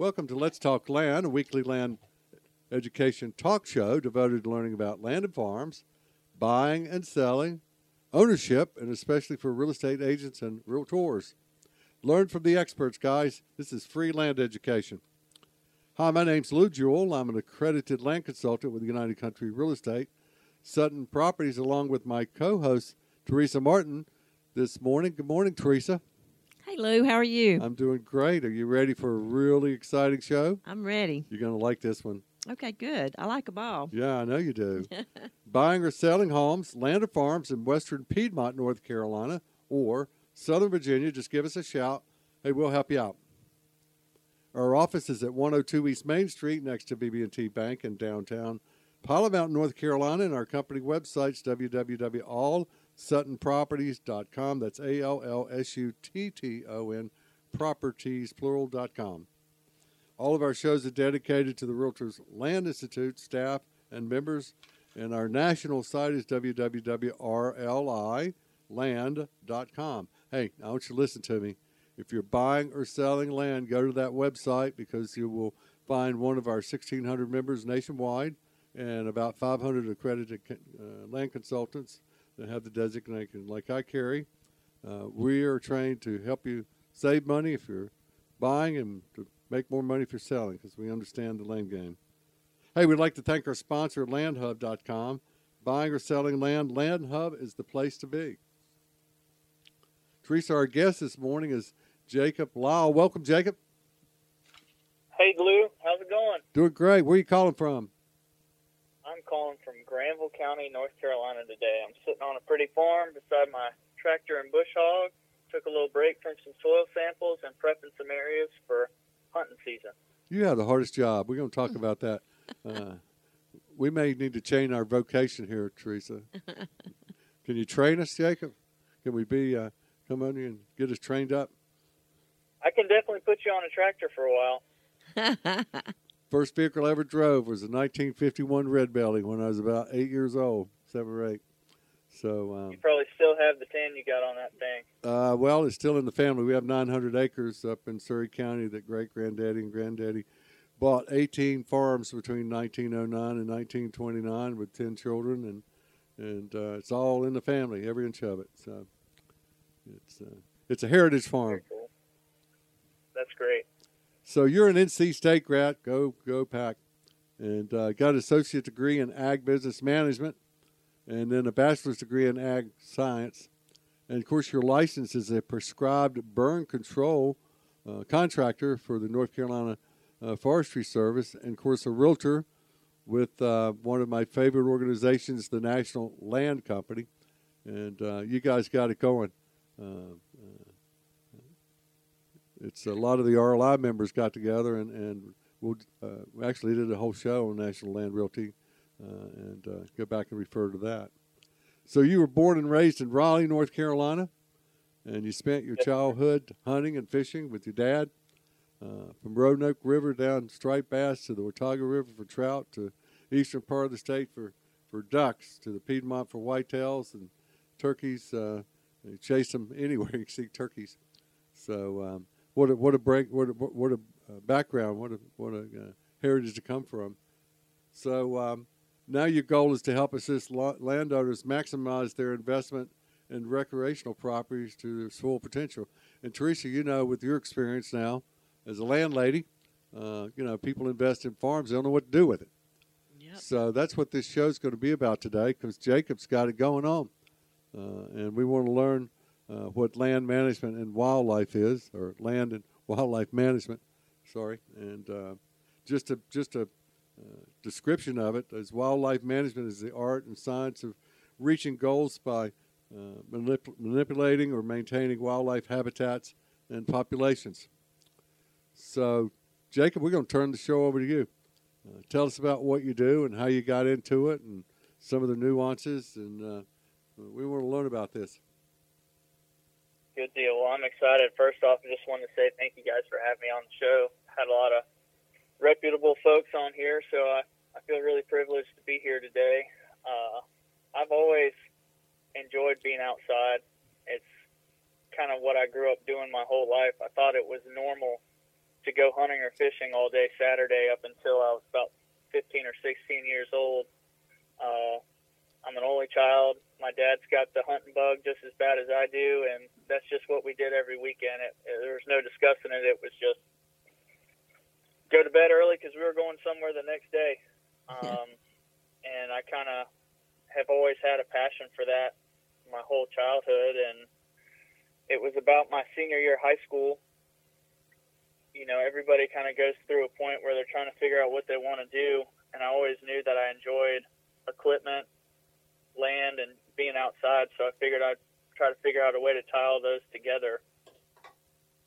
Welcome to Let's Talk Land, a weekly land education talk show devoted to learning about land and farms, buying and selling, ownership, and especially for real estate agents and realtors. Learn from the experts, guys. This is free land education. Hi, my name's Lou Jewell. I'm an accredited land consultant with United Country Real Estate, Sutton Properties, along with my co host, Teresa Martin, this morning. Good morning, Teresa. Hey, Lou, how are you? I'm doing great. Are you ready for a really exciting show? I'm ready. You're going to like this one. Okay, good. I like a ball. Yeah, I know you do. Buying or selling homes, land or farms in western Piedmont, North Carolina, or Southern Virginia, just give us a shout. Hey, we'll help you out. Our office is at 102 East Main Street next to BB&T Bank in downtown Pilot Mountain, North Carolina, and our company website's www.allsuttonproperties.com. That's A L L S U T T O N properties plural.com. All of our shows are dedicated to the Realtors Land Institute staff and members, and our national site is www.rliland.com. Hey, I want you to listen to me. If you're buying or selling land, go to that website because you will find one of our 1,600 members nationwide and about 500 accredited uh, land consultants that have the designation like I carry. Uh, we are trained to help you save money if you're buying and to make more money if you're selling because we understand the land game. Hey, we'd like to thank our sponsor, landhub.com. Buying or selling land, Landhub is the place to be. Teresa, our guest this morning is Jacob Lyle. Welcome, Jacob. Hey, Lou. How's it going? Doing great. Where are you calling from? I'm calling from Granville County, North Carolina today. I'm sitting on a pretty farm beside my tractor and bush hog. Took a little break from some soil samples and prepping some areas for hunting season. You have the hardest job. We're going to talk about that. Uh, we may need to change our vocation here, Teresa. Can you train us, Jacob? Can we be uh, come on and get us trained up? I can definitely put you on a tractor for a while. First vehicle I ever drove was a 1951 Red Belly when I was about eight years old, seven or eight. So um, you probably still have the tin you got on that thing. Uh, well, it's still in the family. We have 900 acres up in Surry County that great granddaddy and granddaddy bought 18 farms between 1909 and 1929 with 10 children, and and uh, it's all in the family, every inch of it. So it's uh, it's a heritage farm. Cool. That's great. So you're an NC State grad. Go go pack, and uh, got an associate degree in ag business management, and then a bachelor's degree in ag science. And of course, your license is a prescribed burn control uh, contractor for the North Carolina uh, Forestry Service, and of course, a realtor with uh, one of my favorite organizations, the National Land Company. And uh, you guys got it going. Uh, uh, it's a lot of the RLI members got together, and, and we'll, uh, we actually did a whole show on National Land Realty, and go back and refer to that. So you were born and raised in Raleigh, North Carolina, and you spent your childhood hunting and fishing with your dad uh, from Roanoke River down striped bass to the Watauga River for trout to eastern part of the state for, for ducks to the Piedmont for whitetails and turkeys. Uh, you chase them anywhere you see turkeys. So um, what a what a break what a, what a uh, background what a what a uh, heritage to come from. So um, now your goal is to help assist landowners maximize their investment in recreational properties to their full potential. And Teresa, you know, with your experience now, as a landlady, uh, you know, people invest in farms, they don't know what to do with it. Yep. So that's what this show is going to be about today because Jacob's got it going on. Uh, and we want to learn uh, what land management and wildlife is, or land and wildlife management, sorry. And uh, just a, just a uh, description of it as wildlife management is the art and science of reaching goals by uh, manip- manipulating or maintaining wildlife habitats and populations. So, Jacob, we're going to turn the show over to you. Uh, tell us about what you do and how you got into it and some of the nuances. And uh, we want to learn about this. Good deal. Well, I'm excited. First off, I just wanted to say thank you guys for having me on the show. Had a lot of reputable folks on here, so I, I feel really privileged to be here today. Uh, I've always enjoyed being outside. It's kind of what I grew up doing my whole life. I thought it was normal to go hunting or fishing all day Saturday up until I was about 15 or 16 years old. Uh, I'm an only child. My dad's got the hunting bug just as bad as I do, and that's just what we did every weekend. It, it, there was no discussing it. It was just go to bed early because we were going somewhere the next day. Um, and I kind of have always had a passion for that my whole childhood, and it was about my senior year of high school. You know, everybody kind of goes through a point where they're trying to figure out what they want to do, and I always knew that I enjoyed equipment land and being outside. So I figured I'd try to figure out a way to tie all those together.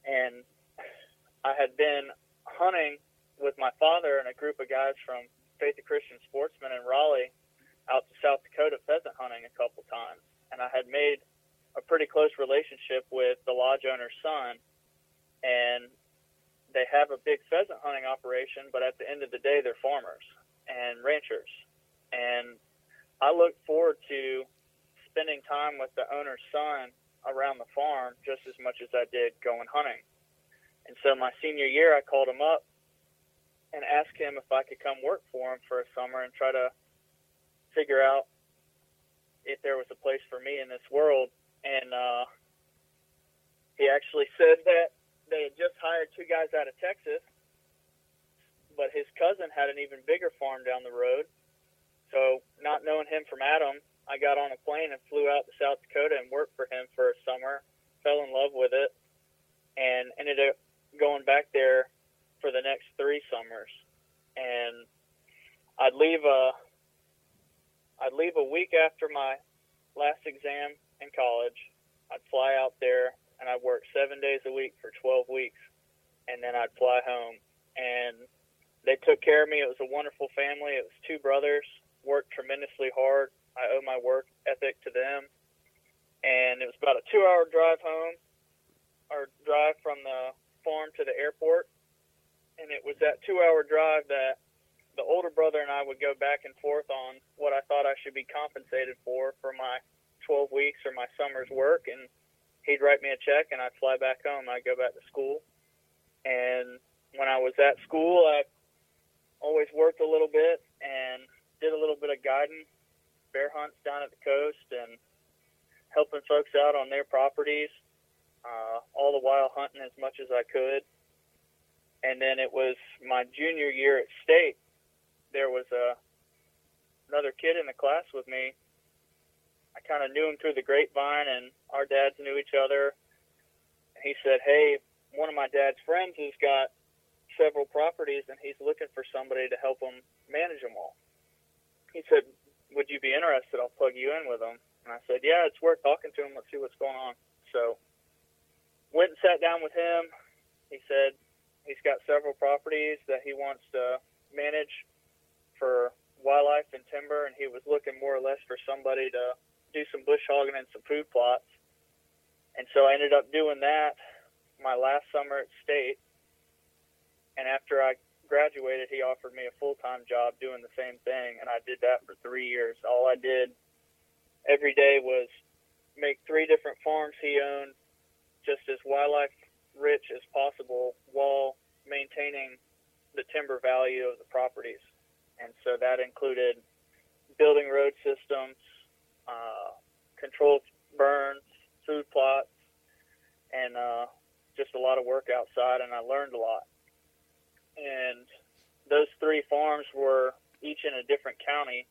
And I had been hunting with my father and a group of guys from Faith of Christian Sportsmen in Raleigh out to South Dakota pheasant hunting a couple times. And I had made a pretty close relationship with the lodge owner's son. And they have a big pheasant hunting operation, but at the end of the day, they're farmers and ranchers. And I look forward to spending time with the owner's son around the farm just as much as I did going hunting. And so my senior year, I called him up and asked him if I could come work for him for a summer and try to figure out if there was a place for me in this world. And uh, he actually said that they had just hired two guys out of Texas, but his cousin had an even bigger farm down the road so, not knowing him from Adam, I got on a plane and flew out to South Dakota and worked for him for a summer. Fell in love with it, and ended up going back there for the next three summers. And I'd leave a I'd leave a week after my last exam in college. I'd fly out there and I'd work seven days a week for 12 weeks, and then I'd fly home. And they took care of me. It was a wonderful family. It was two brothers worked tremendously hard. I owe my work ethic to them. And it was about a two hour drive home or drive from the farm to the airport. And it was that two hour drive that the older brother and I would go back and forth on what I thought I should be compensated for for my 12 weeks or my summer's work. And he'd write me a check and I'd fly back home. I'd go back to school. And when I was at school, I always worked a little bit and did a little bit of guiding, bear hunts down at the coast, and helping folks out on their properties. Uh, all the while hunting as much as I could. And then it was my junior year at state. There was a another kid in the class with me. I kind of knew him through the grapevine, and our dads knew each other. He said, "Hey, one of my dad's friends has got several properties, and he's looking for somebody to help him manage them all." He said, "Would you be interested? I'll plug you in with him." And I said, "Yeah, it's worth talking to him. Let's see what's going on." So went and sat down with him. He said he's got several properties that he wants to manage for wildlife and timber, and he was looking more or less for somebody to do some bush hogging and some food plots. And so I ended up doing that my last summer at state. And after I graduated, he offered me a full time job doing the same thing, and I did that for three years. All I did every day was make three different farms he owned, just as wildlife rich as possible, while maintaining the timber value of the properties. And so that included building road systems, uh, controlled burns, food plots, and uh, just a lot of work outside. And I learned a lot and those three farms were each in a different county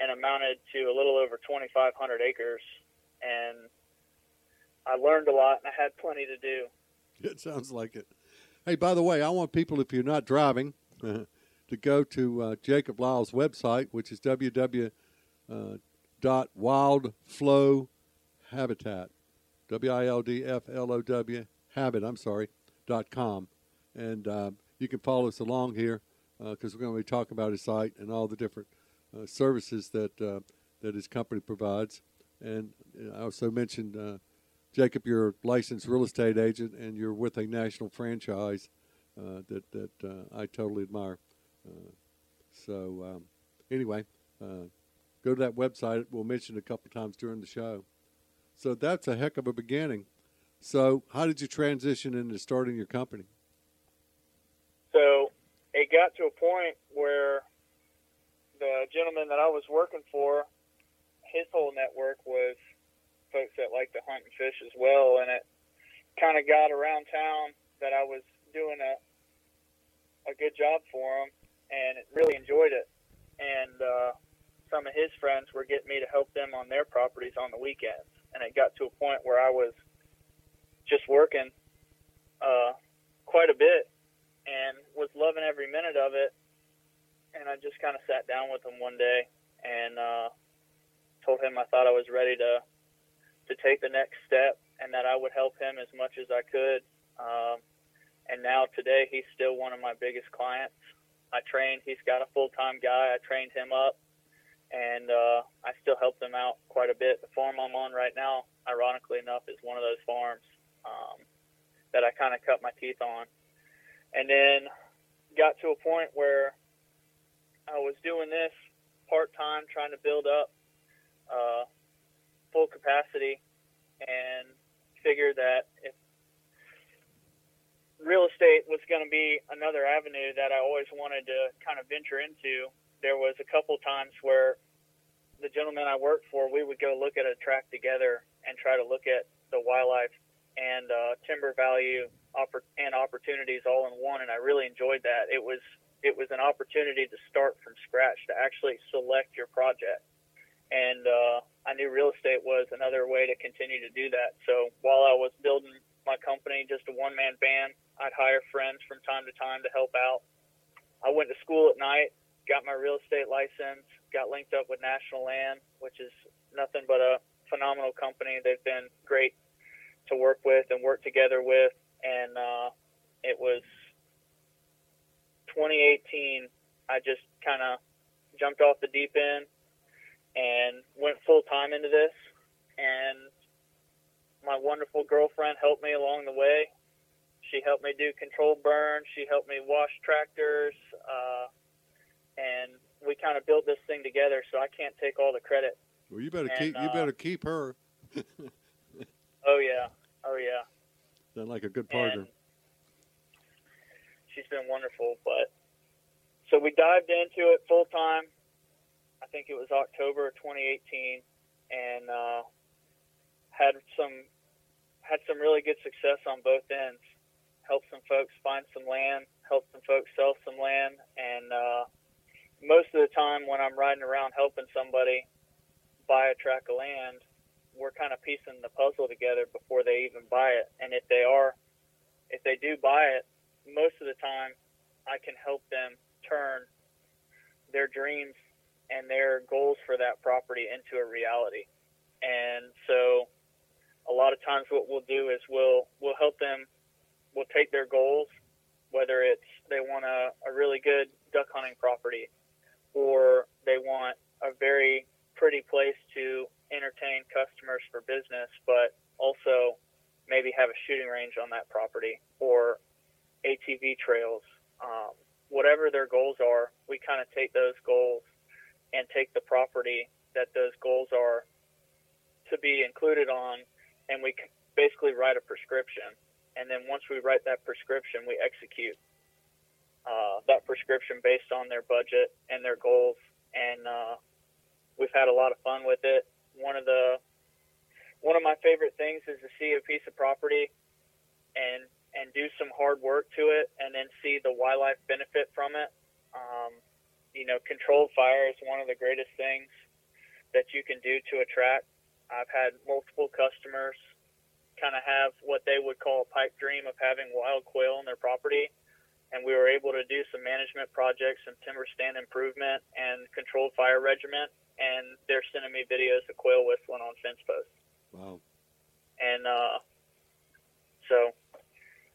and amounted to a little over 2,500 acres. And I learned a lot, and I had plenty to do. It sounds like it. Hey, by the way, I want people, if you're not driving, uh, to go to uh, Jacob Lyle's website, which is www.wildflowhabitat, W-I-L-D-F-L-O-W, habit, I'm sorry, dot com. And uh, you can follow us along here because uh, we're going to be talking about his site and all the different uh, services that uh, that his company provides. And I also mentioned, uh, Jacob, you're a licensed real estate agent and you're with a national franchise uh, that that I totally admire. so um, anyway, go to that website. We'll mention it a couple times during the show. So that's a heck of a beginning. So how did you transition into starting your company? It got to a point where the gentleman that I was working for, his whole network was folks that like to hunt and fish as well, and it kind of got around town that I was doing a a good job for him, and really enjoyed it. And uh, some of his friends were getting me to help them on their properties on the weekends, and it got to a point where I was just working uh, quite a bit and was loving every minute of it. And I just kind of sat down with him one day and uh, told him I thought I was ready to to take the next step and that I would help him as much as I could. Um, and now today he's still one of my biggest clients. I trained. He's got a full time guy. I trained him up, and uh, I still help them out quite a bit. The farm I'm on right now, ironically enough, is one of those farms um, that I kind of cut my teeth on, and then got to a point where I was doing this part time, trying to build up uh, full capacity, and figured that if real estate was going to be another avenue that I always wanted to kind of venture into. There was a couple times where the gentleman I worked for, we would go look at a tract together and try to look at the wildlife and uh, timber value oppor- and opportunities all in one, and I really enjoyed that. It was it was an opportunity to start from scratch to actually select your project, and uh, I knew real estate was another way to continue to do that. So while I was building my company, just a one man band, I'd hire friends from time to time to help out. I went to school at night, got my real estate license, got linked up with National Land, which is nothing but a phenomenal company. They've been great to work with and work together with. And uh, it was 2018. I just kind of jumped off the deep end and went full time into this. And my wonderful girlfriend helped me along the way. She helped me do controlled burn. She helped me wash tractors, uh, and we kind of built this thing together. So I can't take all the credit. Well, you better And, keep you uh, better keep her. Oh yeah, oh yeah. Sound like a good partner. And she's been wonderful. But so we dived into it full time. I think it was October 2018, and uh, had some had some really good success on both ends. Helped some folks find some land, helped some folks sell some land, and uh, most of the time when I'm riding around helping somebody buy a tract of land, we're kind of piecing the puzzle together before they even buy it. And if they are, if they do buy it, most of the time I can help them turn their dreams and their goals for that property into a reality. And so a lot of times what we'll do is we'll we'll help them we'll take their goals, whether it's they want a, a really good duck hunting property or they want a very pretty place to entertain customers for business, but also maybe have a shooting range on that property or ATV trails. Um, whatever their goals are, we kind of take those goals and take the property that those goals are to be included on, and we basically write a prescription. And then once we write that prescription, we execute uh, that prescription based on their budget and their goals. And uh, we've had a lot of fun with it. One of the one of my favorite things is to see a piece of property and and do some hard work to it, and then see the wildlife benefit from it. Um, you know, controlled fire is one of the greatest things that you can do to attract. I've had multiple customers kind of have what they would call a pipe dream of having wild quail on their property. And we were able to do some management projects and timber stand improvement and controlled fire regiment. And they're sending me videos of quail whistling on fence posts. Wow. And uh, so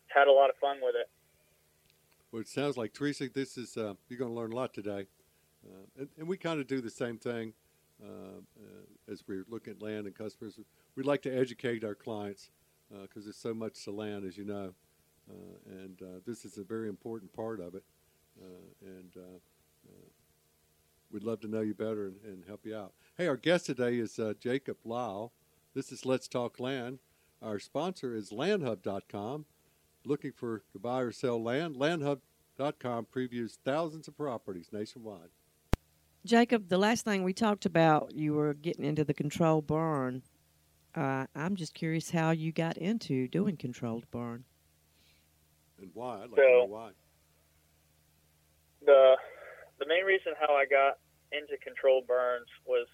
had a lot of fun with it. Well, it sounds like Teresa. This is uh, you're going to learn a lot today, uh, and, and we kind of do the same thing uh, uh, as we look at land and customers. We like to educate our clients because there's so much to land, as you know, uh, and uh, this is a very important part of it. Uh, and uh, uh, we'd love to know you better and, and help you out. Hey, our guest today is uh, Jacob Lyle. This is Let's Talk Land. Our sponsor is LandHub.com looking for to buy or sell land, landhub.com previews thousands of properties nationwide. Jacob, the last thing we talked about, you were getting into the controlled burn. Uh, I'm just curious how you got into doing controlled burn. And why? I'd like to So- know why. the the main reason how I got into controlled burns was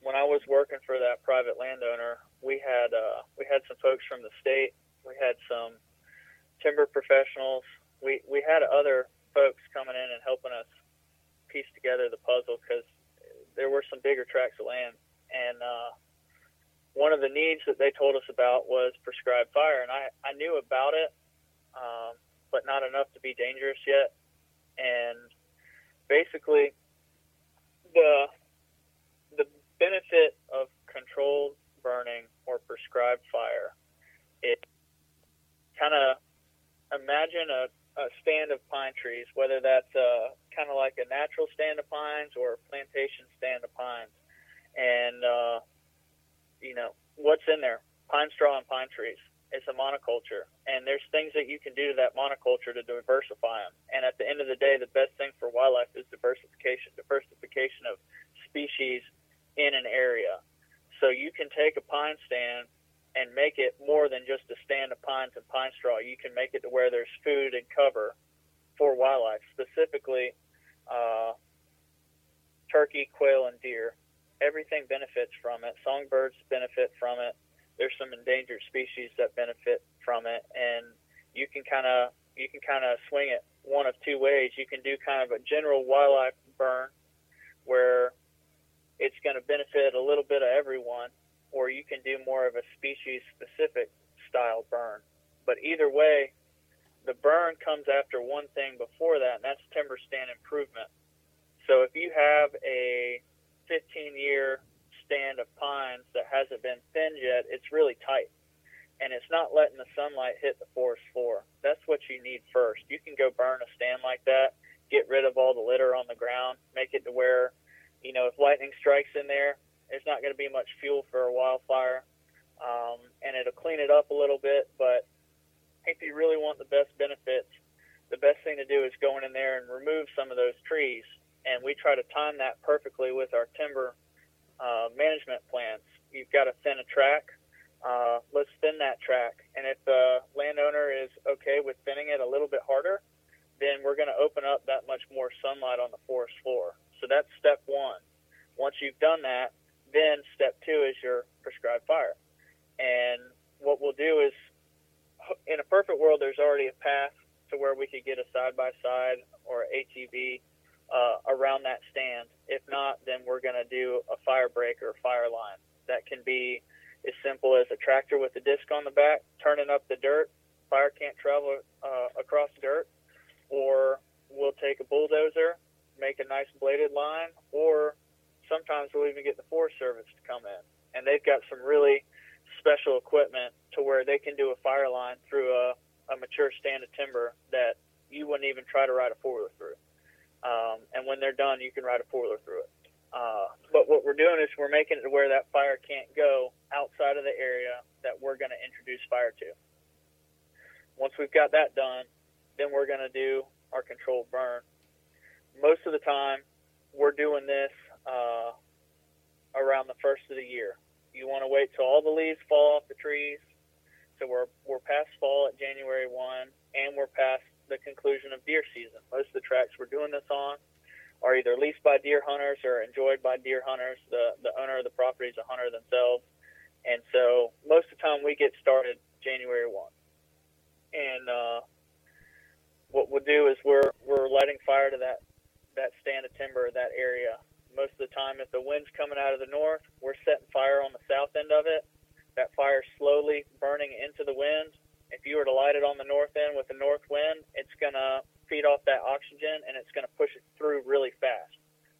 when I was working for that private landowner. We had uh, we had some folks from the state. We had some timber professionals. We we had other folks coming in and helping us piece together the puzzle because there were some bigger tracts of land, and uh, one of the needs that they told us about was prescribed fire, and I I knew about it, um, but not enough to be dangerous yet. And basically the the benefit of controlled burning or prescribed fire it kind of imagine a, a stand of pine trees whether that's uh, kind of like a natural stand of pines or a plantation stand of pines. And uh, you know what's in there? Pine straw and pine trees it's a monoculture, and there's things that you can do to that monoculture to diversify them. And at the end of the day, the best thing for wildlife is diversification, diversification of species in an area. So you can take a pine stand and make it more than just a stand of pines and pine straw. You can make it to where there's food and cover for wildlife, specifically uh, turkey, quail, and deer. Everything benefits from it. Songbirds benefit from it there's some endangered species that benefit from it, and you can kind of you can kind of swing it one of two ways. You can do kind of a general wildlife burn, where it's going to benefit a little bit of everyone, or you can do more of a species specific style burn. But either way, the burn comes after one thing before that, and that's timber stand improvement. So if you have a 15 year stand of pines that hasn't been thinned yet, it's really tight. And it's not letting the sunlight hit the forest floor. That's what you need first. You can go burn a stand like that, get rid of all the litter on the ground, make it to where, you know, if lightning strikes in there, there's not going to be much fuel for a wildfire. Um, and it'll clean it up a little bit. But if you really want the best benefits, the best thing to do is going in there and remove some of those trees. And we try to time that perfectly with our timber uh, management plans. You've got to thin a track. Uh, let's thin that track. And if the landowner is okay with thinning it a little bit harder, then we're going to open up that much more sunlight on the forest floor. So that's step one. Once you've done that, then step two is your prescribed fire. And what we'll do is, in a perfect world, there's already a path to where we could get a side by side or ATV uh, around that stand. If not, then we're going to do a fire break or fire line. That can be as simple as a tractor with a disc on the back turning up the dirt. Fire can't travel uh, across dirt, or we'll take a bulldozer, make a nice bladed line, or sometimes we'll even get the Forest Service to come in, and they've got some really special equipment to where they can do a fire line through a, a mature stand of timber that you wouldn't even try to ride a four wheeler through. Um, and when they're done, you can ride a wheeler through it. Uh, but what we're doing is we're making it to where that fire can't go outside of the area that we're going to introduce fire to. Once we've got that done, then we're going to do our controlled burn. Most of the time, we're doing this uh, around the first of the year. You want to wait till all the leaves fall off the trees. So we're we're past fall at January one, and we're past the conclusion of deer season. Most of the tracks we're doing this on are either leased by deer hunters or enjoyed by deer hunters. The the owner of the property is a hunter themselves, and so most of the time we get started January one. And uh, what we'll do is we're we're lighting fire to that that stand of timber, that area. Most of the time, if the wind's coming out of the north, we're setting fire on the south end of it. That fire slowly burning into the wind. If you were to light it on the north end with the north wind, it's gonna feed off that oxygen and it's gonna push it through really fast.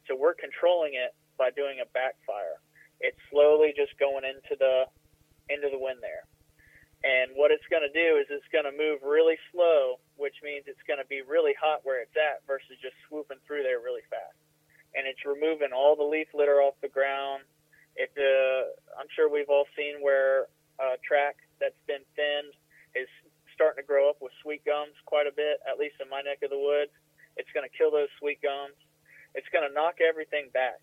So we're controlling it by doing a backfire. It's slowly just going into the into the wind there. And what it's going to do is it's going to move really slow, which means it's going to be really hot where it's at versus just swooping through there really fast. And it's removing all the leaf litter off the ground. It, uh, I'm sure we've all seen where a track that's been thinned is starting to grow up with sweet gums quite a bit, at least in my neck of the woods. It's going to kill those sweet gums. It's going to knock everything back,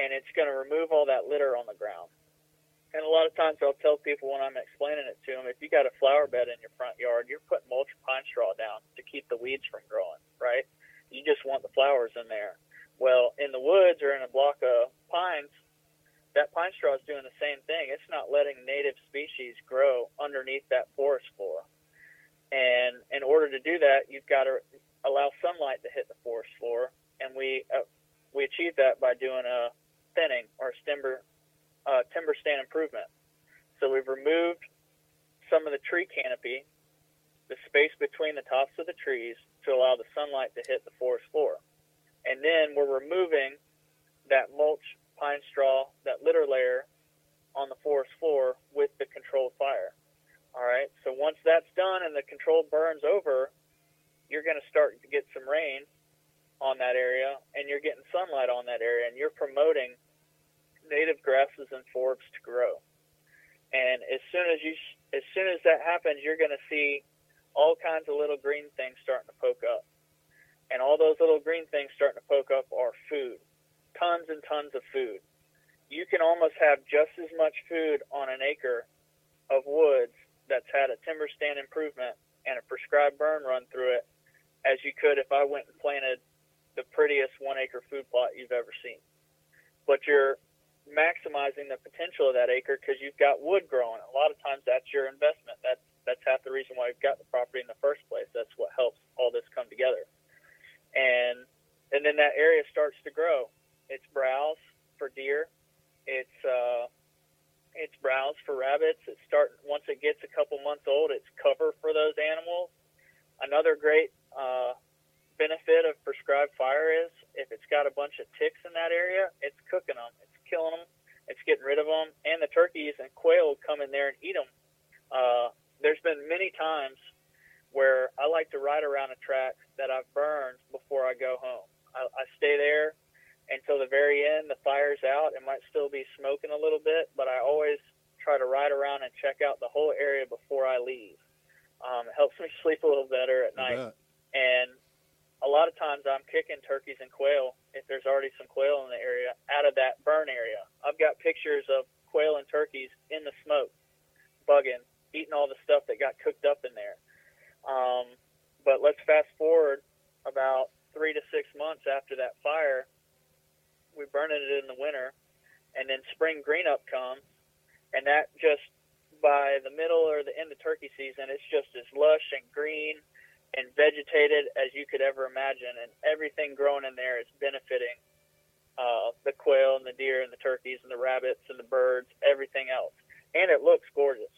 and it's going to remove all that litter on the ground. And a lot of times I'll tell people when I'm explaining it to them, if you got a flower bed in your front yard, you're putting mulch pine straw down to keep the weeds from growing, right? You just want the flowers in there. Well, in the woods or in a block of pines, that pine straw is doing the same thing. It's not letting native species grow underneath that forest floor. And in order to do that, you've got to allow sunlight to hit the forest floor, and we uh, we achieve that by doing a thinning or timber uh, timber stand improvement. So we've removed some of the tree canopy, the space between the tops of the trees to allow the sunlight to hit the forest floor. And then we're removing that mulch pine straw, that litter layer on the forest floor with the controlled fire. All right, so once that's done and the controlled burn's over, you're going to start to get some rain on that area and you're getting sunlight on that area and you're promoting native grasses and forbs to grow. And as soon as you as soon as that happens, you're going to see all kinds of little green things starting to poke up. And all those little green things starting to poke up are food. Tons and tons of food. You can almost have just as much food on an acre of woods that's had a timber stand improvement and a prescribed burn run through it as you could if I went and planted the prettiest one acre food plot you've ever seen. But you're maximizing the potential of that acre because you've got wood growing. A lot of times that's your investment. That's that's half the reason why you've got the property in the first place. That's what helps all this come together. And and then that area starts to grow. It's browse for deer. It's uh, it's browse for rabbits. It's start once it gets a couple months old. It's cover for those animals. Another great uh, benefit of prescribed fire is if it's got a bunch of ticks in that area, it's cooking them. It's killing them. It's getting rid of them, and the turkeys and quail come in there and eat them. Uh, there's been many times where I like to ride around a track that I've burned before I go home. I, I stay there until the very end. The fire's out. It might still be smoking a little bit, but I always try to ride around and check out the whole area before I leave. Um, it helps me sleep a little better at night. And a lot of times I'm kicking turkeys and quail if there's already some quail in the area out of that burn area. I've got pictures of quail and turkeys in the smoke, bugging, eating all the stuff that got cooked up in there. Um, but let's fast forward about three to six months after that fire. We burned it in the winter, and then spring green up comes, and that just by the middle or the end of turkey season, it's just as lush and green and vegetated as you could ever imagine, and everything growing in there is benefiting uh, the quail and the deer and the turkeys and the rabbits and the birds, everything else, and it looks gorgeous.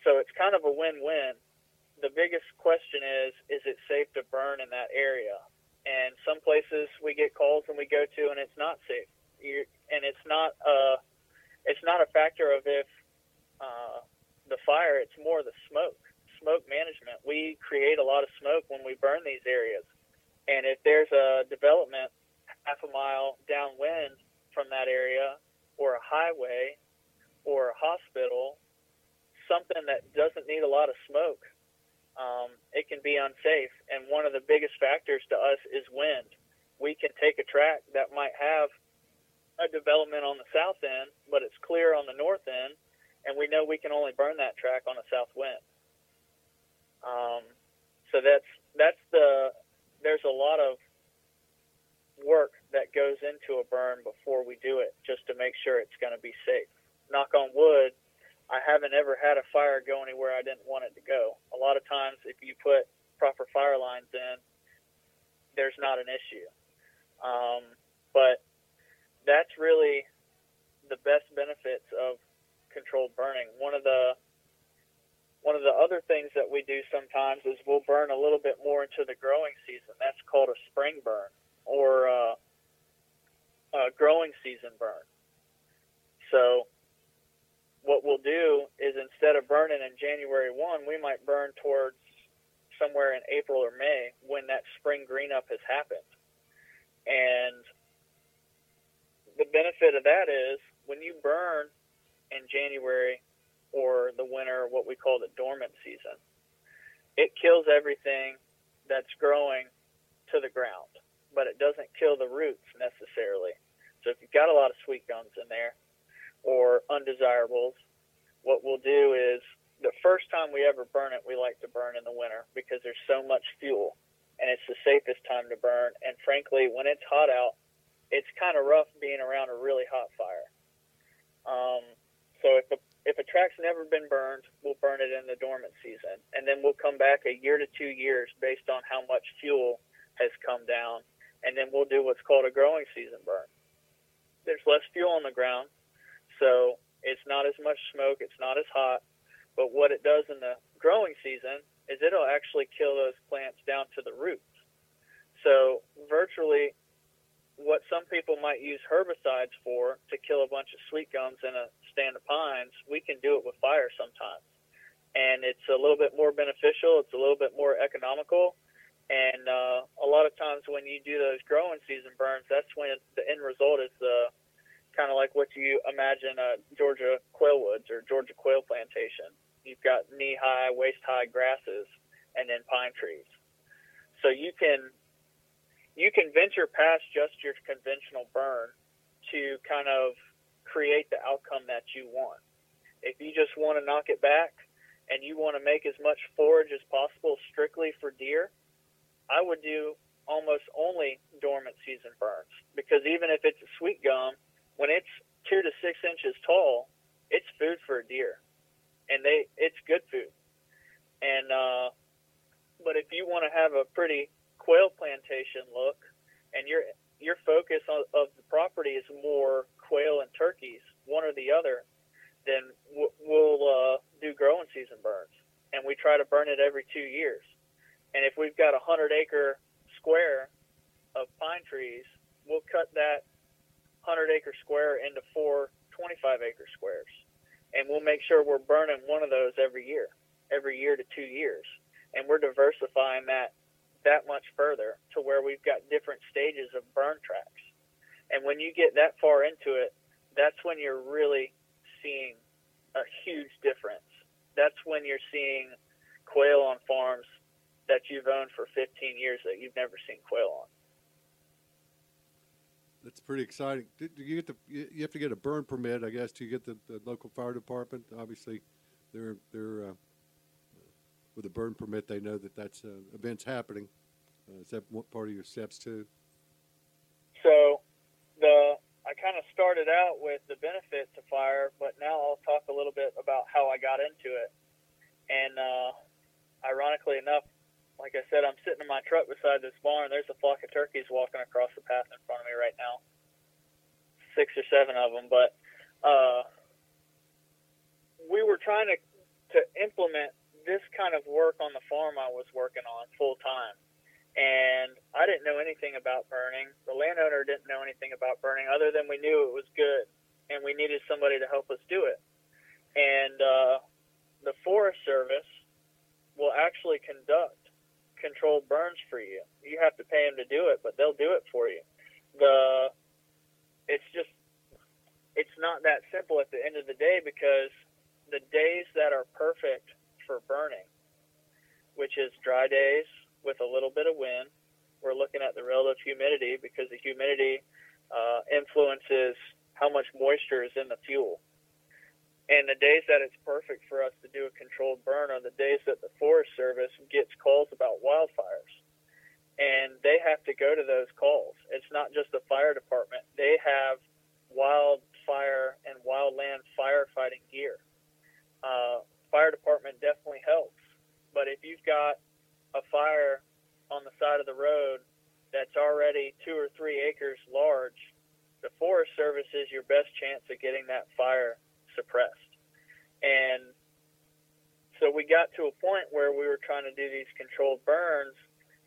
So it's kind of a win-win. The biggest question is: Is it safe to burn in that area? And some places we get calls and we go to, and it's not safe. You're, and it's not a it's not a factor of if uh, the fire; it's more the smoke smoke management. We create a lot of smoke when we burn these areas. And if there's a development half a mile downwind from that area, or a highway, or a hospital, something that doesn't need a lot of smoke, um, it can be unsafe. And one of the biggest factors to us is wind. We can take a track that might have a development on the south end, but it's clear on the north end, and we know we can only burn that track on a south wind. Um, so that's that's the there's a lot of work that goes into a burn before we do it, just to make sure it's going to be safe. Knock on wood, I haven't ever had a fire go anywhere I didn't want it to go. A lot of times, if you put proper fire lines in, there's not an issue. Um, but that's really the best benefits of controlled burning. One of the one of the other things that we do sometimes is we'll burn a little bit more into the growing season. That's called a spring burn or uh, a growing season burn. So what we'll do is instead of burning in January 1, we might burn towards somewhere in April or May when that spring green up has happened. And the benefit of that is when you burn in January or the winter, what we call the dormant season. It kills everything that's growing to the ground, but it doesn't kill the roots necessarily. So if you've got a lot of sweet gums in there or undesirables, what we'll do is the first time we ever burn it, we like to burn in the winter because there's so much fuel and it's the safest time to burn. And frankly, when it's hot out, it's kind of rough being around a really hot fire. Um, so if a if a track's never been burned, we'll burn it in the dormant season, and then we'll come back a year to two years based on how much fuel has come down, and then we'll do what's called a growing season burn. There's less fuel on the ground, so it's not as much smoke, it's not as hot, but what it does in the growing season is it'll actually kill those plants down to the roots. So virtually what some people might use herbicides for to kill a bunch of sweet gums in a stand of pines, we can do it with fire sometimes. And it's a little bit more beneficial, it's a little bit more economical. And uh, a lot of times when you do those growing season burns, that's when the end result is the kind of like what you imagine a Georgia quail woods or Georgia quail plantation. You've got knee high, waist high grasses, and then pine trees. So you can you can venture past just your conventional burn to kind of create the outcome that you want. If you just want to knock it back and you want to make as much forage as possible strictly for deer, I would do almost only dormant season burns because even if it's a sweet gum, when it's two to six inches tall, it's food for a deer, and they it's good food. And uh, but if you want to have a pretty quail plantation look, and your your focus on, of the property is more quail and turkeys, one or the other, then we'll uh, do growing season burns, and we try to burn it every two years. And if we've got a hundred acre square of pine trees, we'll cut that hundred acre square into four 25 acre squares, and we'll make sure we're burning one of those every year, every year to two years, and we're diversifying that that much further to where we've got different stages of burn tracks. And when you get that far into it, that's when you're really seeing a huge difference. That's when you're seeing quail on farms that you've owned for 15 years that you've never seen quail on. That's pretty exciting. Do you get the you have to get a burn permit, I guess, to get the, the local fire department. Obviously, they're they're uh, with a burn permit, they know that that's uh, events happening. Uh, is that part of your steps too? So, the I kind of started out with the benefit to fire, but now I'll talk a little bit about how I got into it. And uh, ironically enough, like I said, I'm sitting in my truck beside this barn. There's a flock of turkeys walking across the path in front of me right now, six or seven of them. But uh, we were trying to to implement this kind of work on the farm I was working on full time. And I didn't know anything about burning. The landowner didn't know anything about burning other than we knew it was good and we needed somebody to help us do it. And uh, the Forest Service will actually conduct controlled burns for you. You have to pay them to do it, but they'll do it for you. The it's just it's not that simple at the end of the day because the days that are perfect for burning, which is dry days with a little bit of wind. We're looking at the relative humidity because the humidity uh, influences how much moisture is in the fuel. And the days that it's perfect for us to do a controlled burn are the days that the Forest Service gets calls about wildfires. And they have to go to those calls. It's not just the fire department, they have wildfire and wildland firefighting gear. Uh, fire department definitely helps. But if you've got a fire on the side of the road that's already two or three acres large, the Forest Service is your best chance of getting that fire suppressed. And so we got to a point where we were trying to do these controlled burns,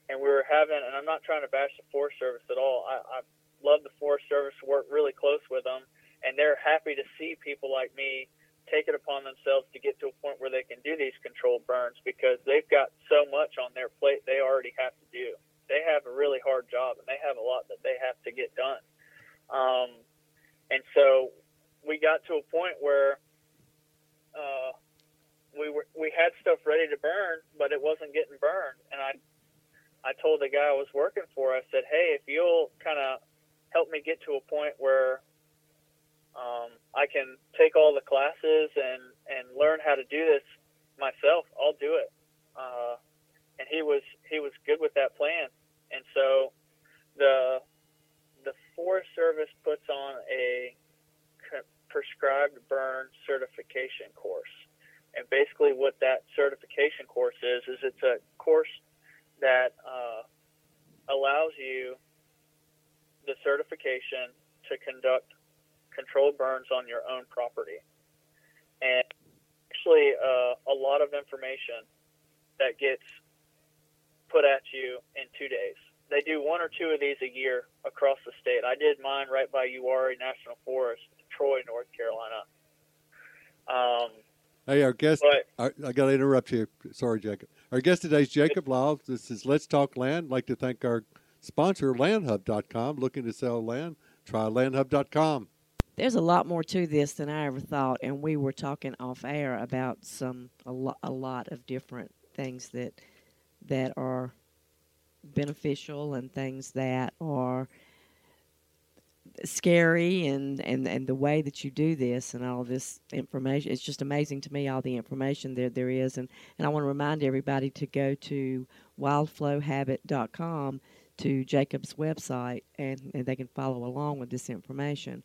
and we were having, and I'm not trying to bash the Forest Service at all. I, I love the Forest Service, work really close with them, and they're happy to see people like me take it upon themselves to get to a point where they can do these controlled burns because they've got so much on their plate they already have to do. They have a really hard job and they have a lot that they have to get done. Um, and so we got to a point where uh, we were we had stuff ready to burn, but it wasn't getting burned, and I I told the guy I was working for, I said, hey, if you'll kind of help me get to a point where um, I can take all the classes and, and learn how to do this myself, I'll do it. Uh, and he was he was good with that plan. And so the the Forest Service puts on a prescribed burn certification course. And basically, what that certification course is is it's a course that uh, allows you the certification to conduct controlled burns on your own property. And actually, uh, a lot of information that gets put at you in two days. They do one or two of these a year across the state. I did mine right by Uwharrie National Forest, Troy, North Carolina. Um, hey, our guest, but, our, I got to interrupt you. Sorry, Jacob. Our guest today is Jacob Lyle. This is Let's Talk Land. I'd like to thank our sponsor, LandHub.com. Looking to sell land? Try LandHub.com. There's a lot more to this than I ever thought, and we were talking off air about some a, lo- a lot of different things that that are beneficial and things that are scary and, and, and the way that you do this and all this information it's just amazing to me all the information there there is and, and I want to remind everybody to go to wildflowhabitat.com to Jacob's website and, and they can follow along with this information.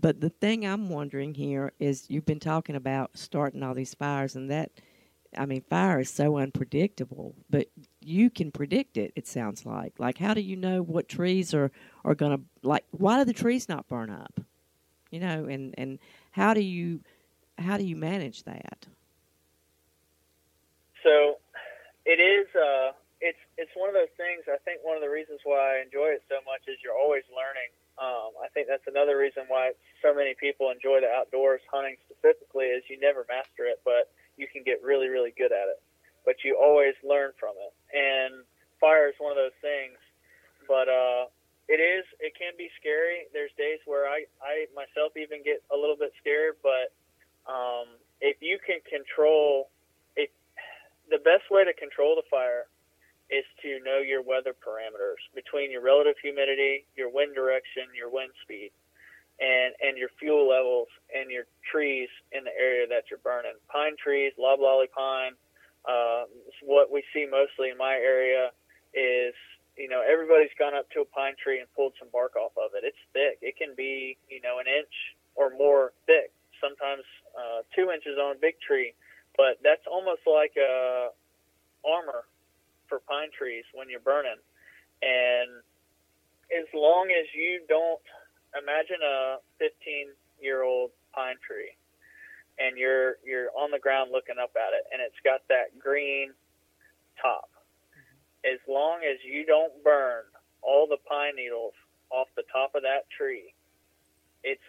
But the thing I'm wondering here is you've been talking about starting all these fires and that I mean fire is so unpredictable, but you can predict it. It sounds like. Like, how do you know what trees are are going to like? Why do the trees not burn up? You know, and and how do you how do you manage that? So, it is. Uh, it's it's one of those things. I think one of the reasons why I enjoy it so much is you're always learning. Um, I think that's another reason why so many people enjoy the outdoors, hunting specifically, is you never master it, but you can get really, really good at it but you always learn from it. And fire is one of those things. But uh, it is, it can be scary. There's days where I, I myself even get a little bit scared, but um, if you can control, if the best way to control the fire is to know your weather parameters between your relative humidity, your wind direction, your wind speed, and and your fuel levels and your trees in the area that you're burning. Pine trees, loblolly pine, uh, what we see mostly in my area is, you know, everybody's gone up to a pine tree and pulled some bark off of it. It's thick. It can be, you know, an inch or more thick. Sometimes uh, two inches on a big tree, but that's almost like a armor for pine trees when you're burning. And as long as you don't imagine a 15 year old pine tree and you're you're on the ground looking up at it and it's got that green top as long as you don't burn all the pine needles off the top of that tree it's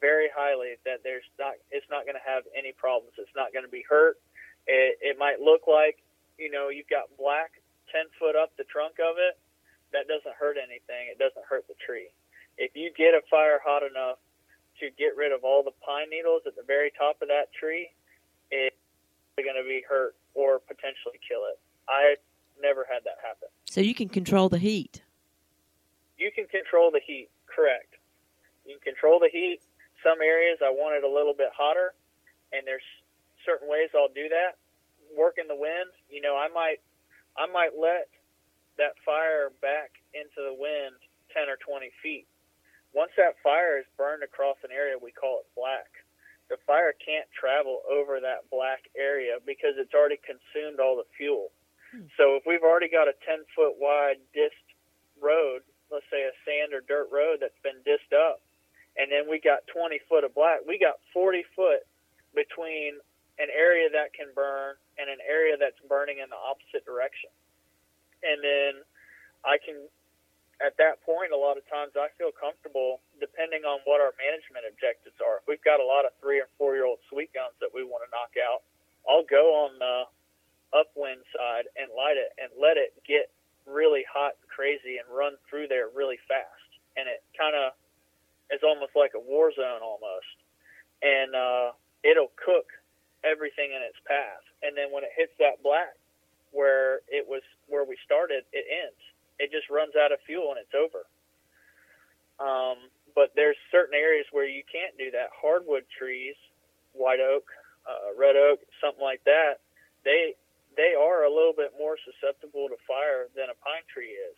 very highly that there's not it's not going to have any problems. It's not going to be hurt. It, it might look like you know you've got black 10 foot up the trunk of it. That doesn't hurt anything. It doesn't hurt the tree. If you get a fire hot enough to get rid of all the pine needles at the very top of that tree, it's going to be hurt or potentially kill it. I never had that happen. So you can control the heat. You can control the heat, correct. You can control the heat. Some areas I want it a little bit hotter, and there's certain ways I'll do that. Work in the wind, you know, I might I might let that fire back into the wind 10 or 20 feet once that fire is burned across an area, we call it black. The fire can't travel over that black area because it's already consumed all the fuel. So if we've already got a 10 foot wide disc road, let's say a sand or dirt road that's been disced up, and then we got 20 foot of black, we got 40 foot between an area that can burn and an area that's burning in the opposite direction. And then I can at that point, a lot of times I feel comfortable depending on what our management objectives are. If we've got a lot of three or four year old sweet gums that we want to knock out, I'll go on the upwind side and light it and let it get really hot and crazy and run through there really fast. And it kind of is almost like a war zone almost. And uh, it'll cook everything in its path. And then when it hits that black, where it was where we started, it ends. It just runs out of fuel and it's over. Um, but there's certain areas where you can't do that. Hardwood trees, white oak, uh, red oak, something like that, they they are a little bit more susceptible to fire than a pine tree is.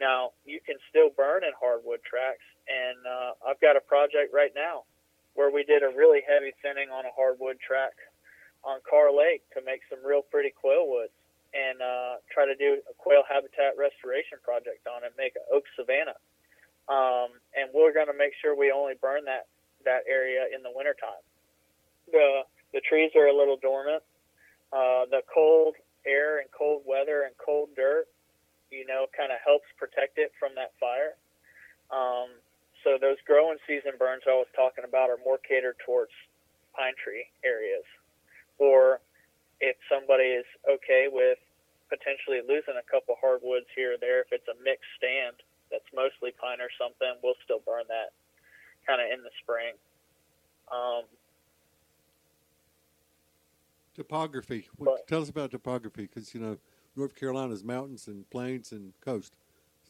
Now you can still burn in hardwood tracks, and uh, I've got a project right now where we did a really heavy thinning on a hardwood track on Carr Lake to make some real pretty quail woods and uh, try to do a quail habitat restoration project on it, make an oak savanna. Um, and we're going to make sure we only burn that, that area in the wintertime. The, the trees are a little dormant. Uh, the cold air and cold weather and cold dirt, you know, kind of helps protect it from that fire. Um, so those growing season burns I was talking about are more catered towards pine tree areas. Or if somebody is okay with potentially losing a couple hardwoods here or there, if it's a mixed stand that's mostly pine or something, we'll still burn that kind of in the spring. Um, topography. But- tell us about topography, because you know North Carolina's mountains and plains and coast,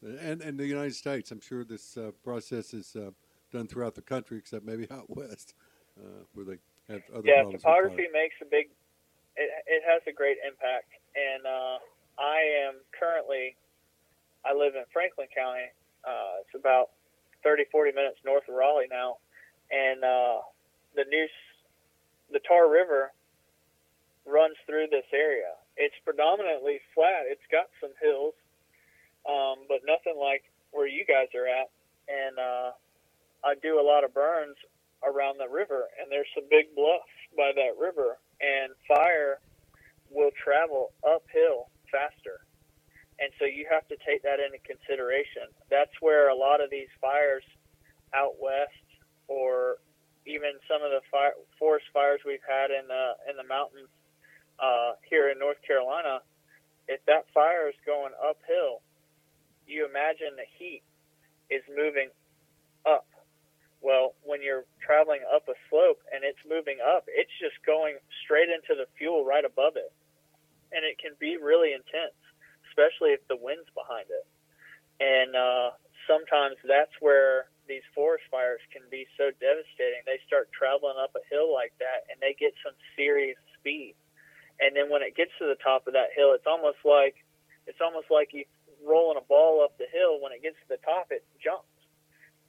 and and the United States. I'm sure this uh, process is uh, done throughout the country, except maybe out west, uh, where they have other yeah, problems. with fire. topography makes a big. It, it has a great impact, and uh, I am currently. I live in Franklin County. Uh, it's about 30, 40 minutes north of Raleigh now, and uh, the new, the Tar River runs through this area. It's predominantly flat. It's got some hills, um, but nothing like where you guys are at. And uh, I do a lot of burns around the river, and there's some big bluffs by that river, and fire will travel uphill faster. And so you have to take that into consideration. That's where a lot of these fires out west, or even some of the fire, forest fires we've had in the in the mountains uh, here in North Carolina, if that fire is going uphill, you imagine the heat is moving up. Well, when you're traveling up a slope and it's moving up, it's just going straight into the fuel right above it. And it can be really intense, especially if the wind's behind it. And uh, sometimes that's where these forest fires can be so devastating. They start traveling up a hill like that and they get some serious speed. And then when it gets to the top of that hill, it's almost like it's almost like you rolling a ball up the hill. When it gets to the top, it jumps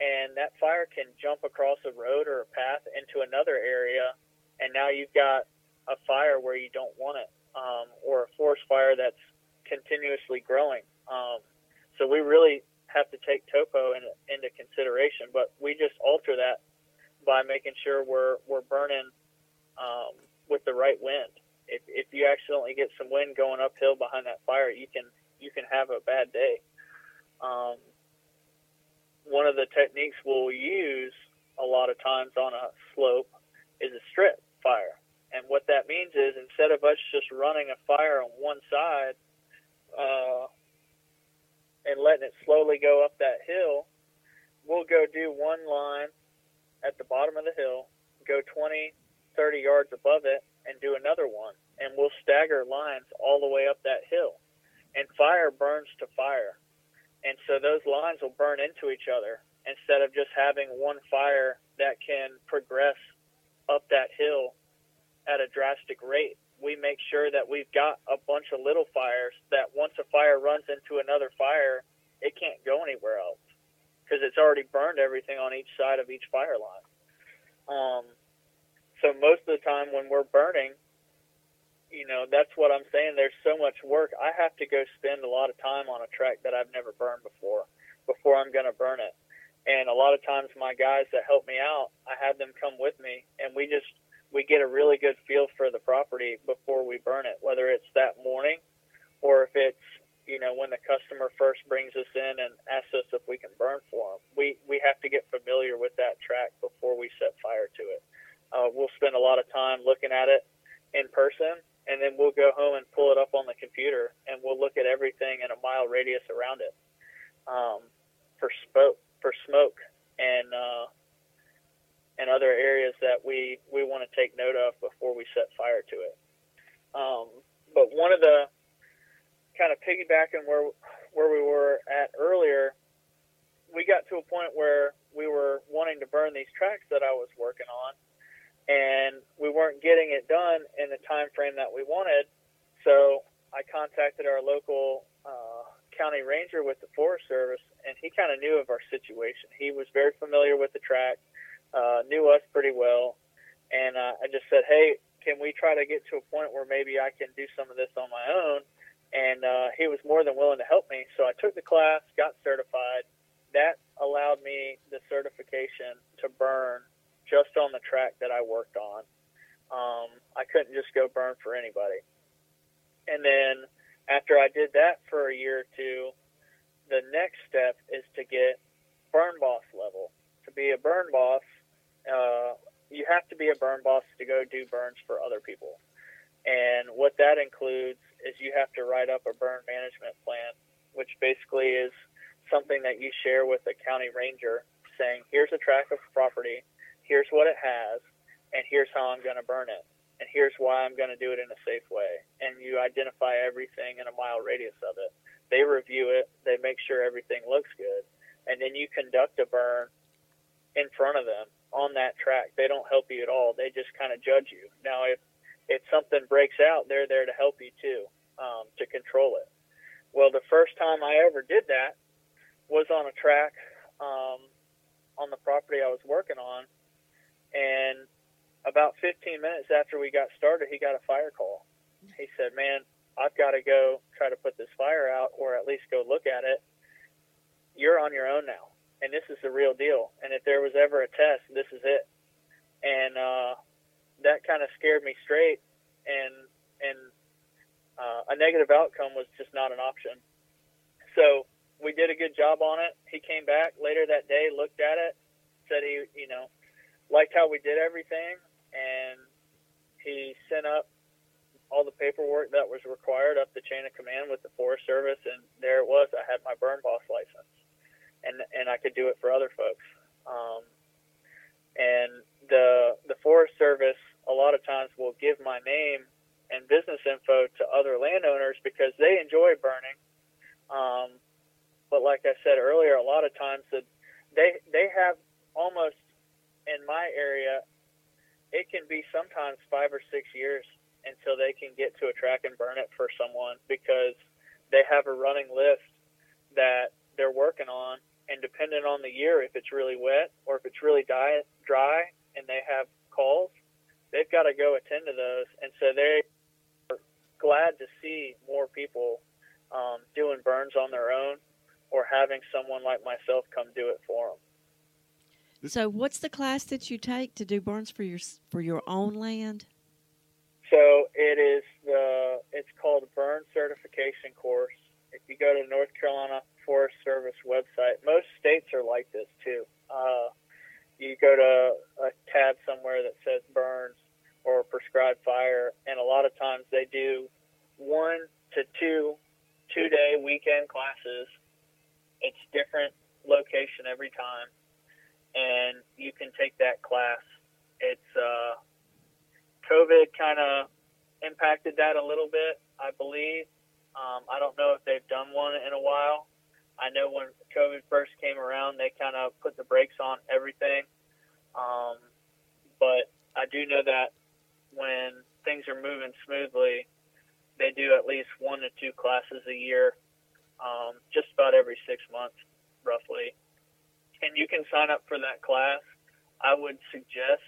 and that fire can jump across a road or a path into another area, and now you've got a fire where you don't want it, um, or a forest fire that's continuously growing. Um, so we really have to take topo in, into consideration, but we just alter that by making sure we're we're burning um, with the right wind. If, if you accidentally get some wind going uphill behind that fire, you can you can have a bad day. Um, one of the techniques we'll use a lot of times on a slope is a strip fire. And what that means is instead of us just running a fire on one side uh, and letting it slowly go up that hill, we'll go do one line at the bottom of the hill, go 20, 30 yards above it, and do another one. And we'll stagger lines all the way up that hill. And fire burns to fire and so those lines will burn into each other instead of just having one fire that can progress up that hill at a drastic rate. We make sure that we've got a bunch of little fires that once a fire runs into another fire, it can't go anywhere else because it's already burned everything on each side of each fire line. Um, so most of the time when we're burning, you know, that's what I'm saying. There's so much work. I have to go spend a lot of time on a track that I've never burned before, before I'm going to burn it. And a lot of times, my guys that help me out, I have them come with me, and we just we get a really good feel for the property before we burn it. Whether it's that morning, or if it's you know when the customer first brings us in and asks us if we can burn for them, we we have to get familiar with that track before we set fire to it. Uh, we'll spend a lot of time looking at it in person and then we'll go home and pull it up on the computer and we'll look at everything in a mile radius around it um, for smoke for smoke and uh, and other areas that we we want to take note of before we set fire to it. Um, but one of the kind of piggybacking where where we were at earlier, we got to a point where we were wanting to burn these tracks that I was working on, and we weren't getting it done in the time frame that we wanted. So I contacted our local uh, county ranger with the Forest Service, and he kind of knew of our situation. He was very familiar with the track, uh, knew us pretty well, and uh, I just said, "Hey, can we try to get to a point where maybe I can do some of this on my own?" And uh, he was more than willing to help me. So I took the class, got certified. That allowed me the certification to burn just on the track that I worked on. Um, I couldn't just go burn for anybody. And then after I did that for a year or two, the next step is to get burn boss level. To be a burn boss, uh, you have to be a burn boss to go do burns for other people. And what that includes is you have to write up a burn management plan, which basically is something that you share with the county ranger saying, here's a tract of property, here's what it has, and here's how I'm going to burn it. And here's why I'm going to do it in a safe way. And you identify everything in a mile radius of it. They review it, they make sure everything looks good, and then you conduct a burn in front of them on that track. They don't help you at all. They just kind of judge you. Now, if if something breaks out, they're there to help you too, um, to control it. Well, the first time I ever did that was on a track um, on the property I was working on, and about 15 minutes after we got started, he got a fire call. He said, "Man, I've got to go try to put this fire out, or at least go look at it. You're on your own now, and this is the real deal. And if there was ever a test, this is it." And uh, that kind of scared me straight, and and uh, a negative outcome was just not an option. So we did a good job on it. He came back later that day, looked at it, said he you know liked how we did everything, and he sent up all the paperwork that was required up the chain of command with the Forest Service, and there it was. I had my burn boss license, and and I could do it for other folks. Um, and the the Forest Service a lot of times will give my name and business info to other landowners because they enjoy burning. Um, but like I said earlier, a lot of times that they they have almost in my area, it can be sometimes five or six years until they can get to a track and burn it for someone because they have a running list that they're working on, and depending on the year, if it's really wet or if it's really dry, dry, and they have calls, they've got to go attend to those, and so they are glad to see more people um, doing burns on their own or having someone like myself come do it for them. So, what's the class that you take to do burns for your for your own land? So it is the it's called Burn Certification Course. If you go to North Carolina Forest Service website, most states are like this too. Uh, you go to a tab somewhere that says burns or prescribed fire, and a lot of times they do one to two two day weekend classes. It's different location every time, and you can take that class. It's uh, COVID kind of impacted that a little bit, I believe. Um, I don't know if they've done one in a while, I know when COVID first came around, they kind of put the brakes on everything. Um, but I do know that when things are moving smoothly, they do at least one to two classes a year, um, just about every six months, roughly. And you can sign up for that class. I would suggest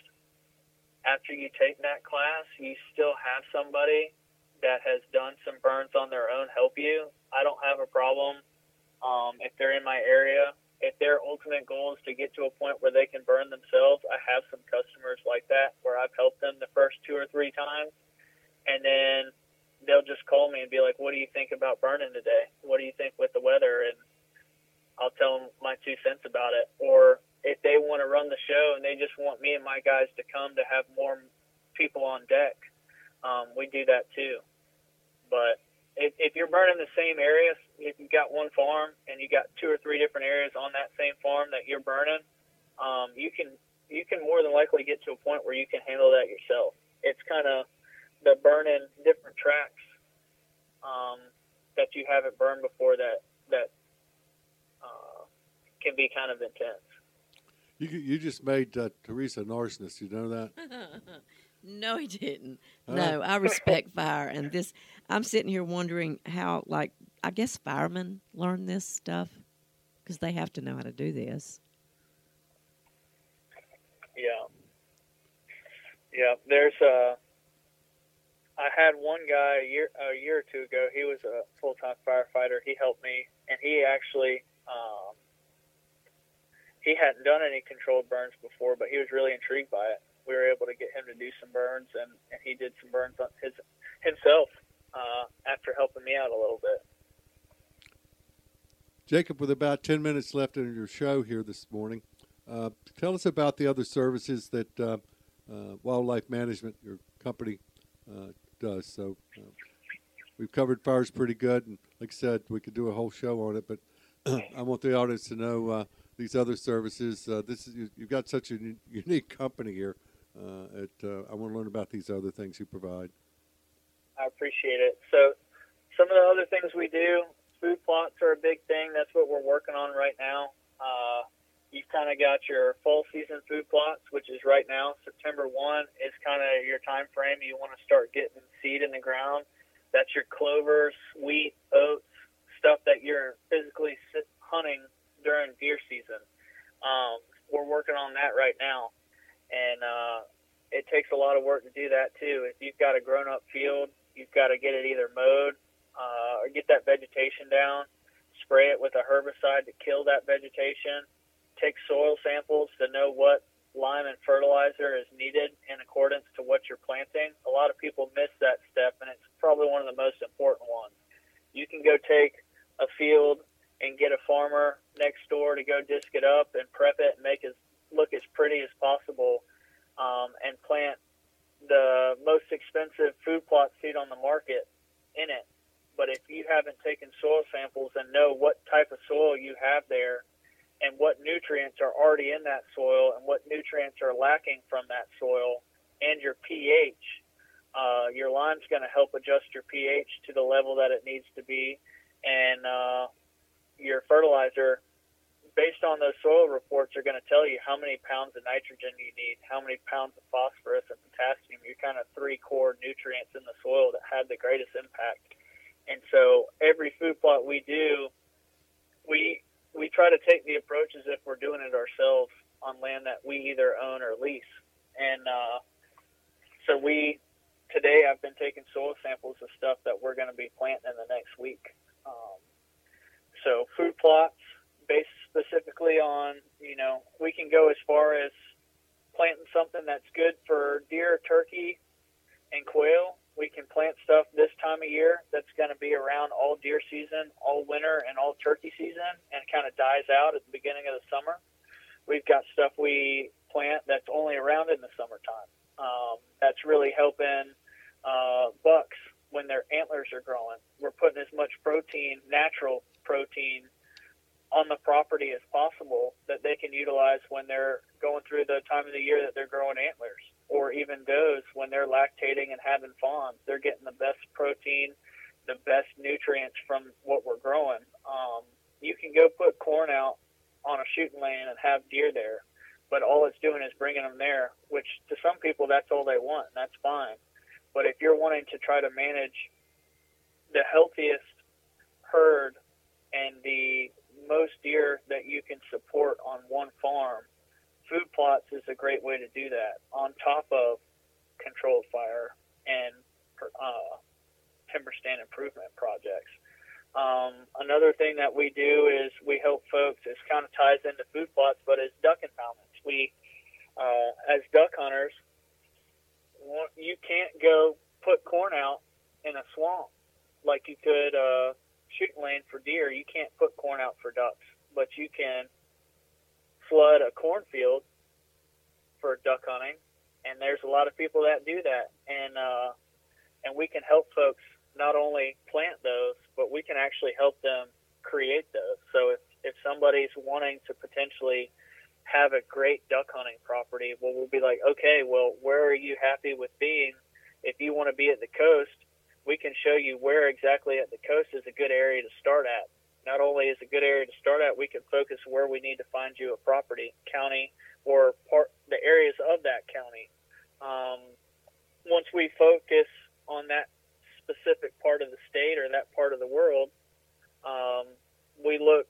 after you take that class, you still have somebody that has done some burns on their own help you. I don't have a problem um, if they're in my area, if their ultimate goal is to get to a point where they can burn themselves, I have some customers like that where I've helped them the first two or three times, and then they'll just call me and be like, "What do you think about burning today? What do you think with the weather?" And I'll tell them my two cents about it. Or if they want to run the show and they just want me and my guys to come to have more people on deck, um, we do that too. But if, if you're burning the same area, if you've got one farm and you got two or three different areas on that same farm that you're burning, um, you can you can more than likely get to a point where you can handle that yourself. It's kind of the burning different tracks. Um, that you haven't burned before that that can be kind of intense. You you just made uh, Teresa an arsonist. You know that? no, he didn't. Huh? No, I respect fire, and this. I'm sitting here wondering how, like, I guess firemen learn this stuff because they have to know how to do this. Yeah. Yeah. There's a. I had one guy a year a year or two ago. He was a full time firefighter. He helped me, and he actually um, he hadn't done any controlled burns before, but he was really intrigued by it. We were able to get him to do some burns, and, and he did some burns on his himself uh, after helping me out a little bit. Jacob, with about 10 minutes left in your show here this morning, uh, tell us about the other services that uh, uh, Wildlife Management, your company, uh, does. So uh, we've covered fires pretty good, and like I said, we could do a whole show on it, but I want the audience to know these other services. Uh, this is you, You've got such a unique company here. Uh, at, uh, I want to learn about these other things you provide. I appreciate it. So, some of the other things we do, food plots are a big thing. That's what we're working on right now. Uh, you've kind of got your fall season food plots, which is right now September one is kind of your time frame. You want to start getting seed in the ground. That's your clovers, wheat, oats, stuff that you're physically hunting during deer season. Um, we're working on that right now, and uh, it takes a lot of work to do that too. If you've got a grown-up field, you've got to get it either mowed uh, or get that vegetation down, spray it with a herbicide to kill that vegetation, take soil samples to know what lime and fertilizer is needed in accordance to what you're planting. A lot of people miss that step, and it's probably one of the most important ones. You can go take a field and get a farmer next door to go disc it up and prep it and make it look as pretty as possible um, and plant the most expensive food plot seed on the market in it. But if you haven't taken soil samples and know what type of soil you have there and what nutrients are already in that soil and what nutrients are lacking from that soil and your pH, uh, your lime's going to help adjust your pH to the level that it needs to be. And uh, your fertilizer based on those soil reports are going to tell you how many pounds of nitrogen you need, how many pounds of phosphorus and potassium, your kind of three core nutrients in the soil that have the greatest impact. And so every food plot we do, we we try to take the approach as if we're doing it ourselves on land that we either own or lease. And uh, so we today I've been taking soil samples of stuff that we're going to be planting in the next week. So food plots based specifically on, you know, we can go as far as planting something that's good for deer, turkey, and quail. We can plant stuff this time of year that's going to be around all deer season, all winter, and all turkey season, and kind of dies out at the beginning of the summer. We've got stuff we plant that's only around in the summertime. Um, that's really helping uh, bucks when their antlers are growing. We're putting as much protein, natural protein, on the property as possible that they can utilize when they're going through the time of the year that they're growing antlers or even does when they're lactating and having fawns. They're getting the best protein, the best nutrients from what we're growing. Um, you can go put corn out on a shooting lane and have deer there, but all it's doing is bringing them there, which to some people that's all they want, and that's fine. But if you're wanting to try to manage the healthiest herd and the most deer that you can support on one farm, food plots is a great way to do that on top of controlled fire and uh, timber stand improvement projects. Um, another thing that we do is we help folks. This kind of ties into food plots, but is duck impoundments. We, uh, as duck hunters, you can't go put corn out in a swamp like you could uh, shooting lane for deer, you can't put corn out for ducks, but you can flood a cornfield for duck hunting, and there's a lot of people that do that, and uh, and we can help folks not only plant those, but we can actually help them create those. So if if somebody's wanting to potentially have a great duck hunting property, well, we'll be like, okay, well, where are you happy with being? If you want to be at the coast, we can show you where exactly at the coast is a good area to start at. Not only is a good area to start at, we can focus where we need to find you a property, county, or part the areas of that county. Um, once we focus on that specific part of the state or that part of the world, um, we look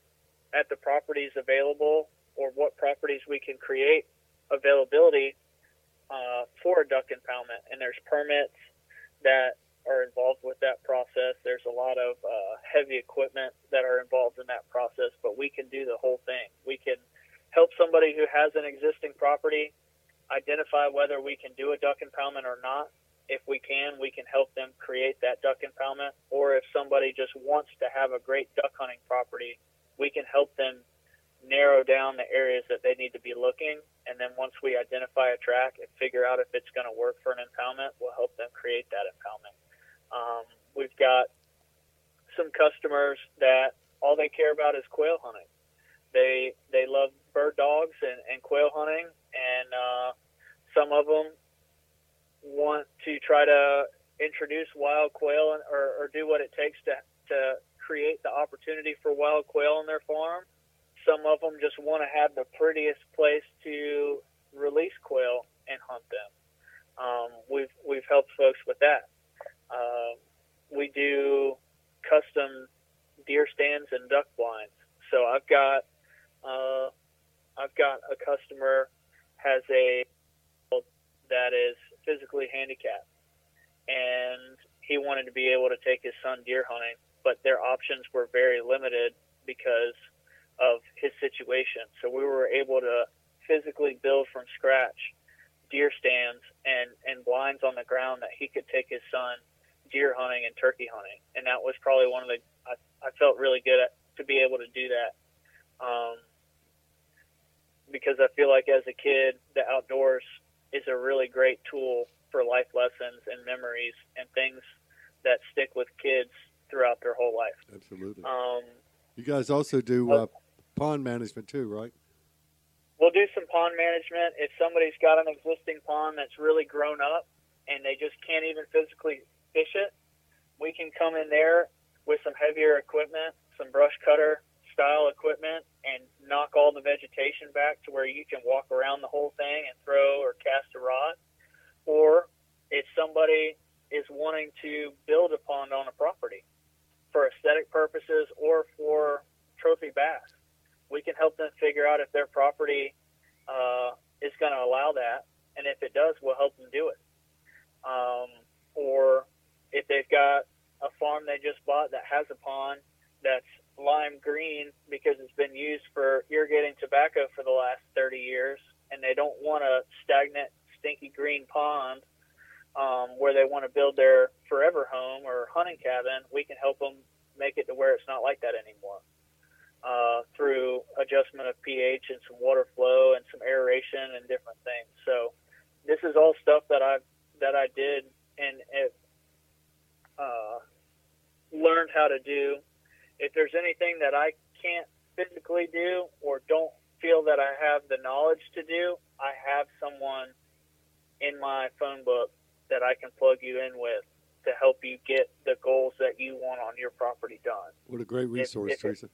at the properties available or what properties we can create availability uh, for a duck impoundment. And there's permits that are involved with that process. There's a lot of uh, heavy equipment that are involved in that process, but we can do the whole thing. We can help somebody who has an existing property identify whether we can do a duck impoundment or not. If we can, we can help them create that duck impoundment. Or if somebody just wants to have a great duck hunting property, we can help them narrow down the areas that they need to be looking. And then once we identify a track and figure out if it's going to work for an impoundment, we'll help them create that impoundment. Um, we've got some customers that all they care about is quail hunting. They they love bird dogs and, and quail hunting, and uh, some of them want to try to introduce wild quail or, or do what it takes to to create the opportunity for wild quail on their farm. Some of them just want to have the prettiest place to release quail and hunt them. Um, we've we've helped folks with that. Uh, we do custom deer stands and duck blinds. So I've got uh, I've got a customer has a that is physically handicapped, and he wanted to be able to take his son deer hunting, but their options were very limited because of his situation. So we were able to physically build from scratch deer stands and and blinds on the ground that he could take his son deer hunting and turkey hunting, and that was probably one of the I, I felt really good at to be able to do that. Um, because I feel like as a kid, the outdoors is a really great tool for life lessons and memories and things that stick with kids throughout their whole life. Absolutely. Um, you guys also do uh, pond management too, right? We'll do some pond management. If somebody's got an existing pond that's really grown up and they just can't even physically fish it, we can come in there with some heavier equipment, some brush cutter style equipment, and knock all the vegetation back to where you can walk around the whole thing and throw or cast a rod. Or if somebody is wanting to build a pond on a property for aesthetic purposes or for trophy bass, we can help them figure out if their property uh, is going to allow that. And if it does, we'll help them do it. Um, or if they've got a farm they just bought that has a pond that's lime green because it's been used for irrigating tobacco for the last 30 years, and they don't want a stagnant, stinky green pond um, where they want to build their forever home or hunting cabin, we can help them make it to where it's not like that anymore. Uh, through adjustment of pH and some water flow and some aeration and different things. So this is all stuff that I that I did and it, uh, learned how to do if there's anything that I can't physically do or don't feel that I have the knowledge to do, I have someone in my phone book that I can plug you in with to help you get the goals that you want on your property done. What a great resource, if, if Teresa.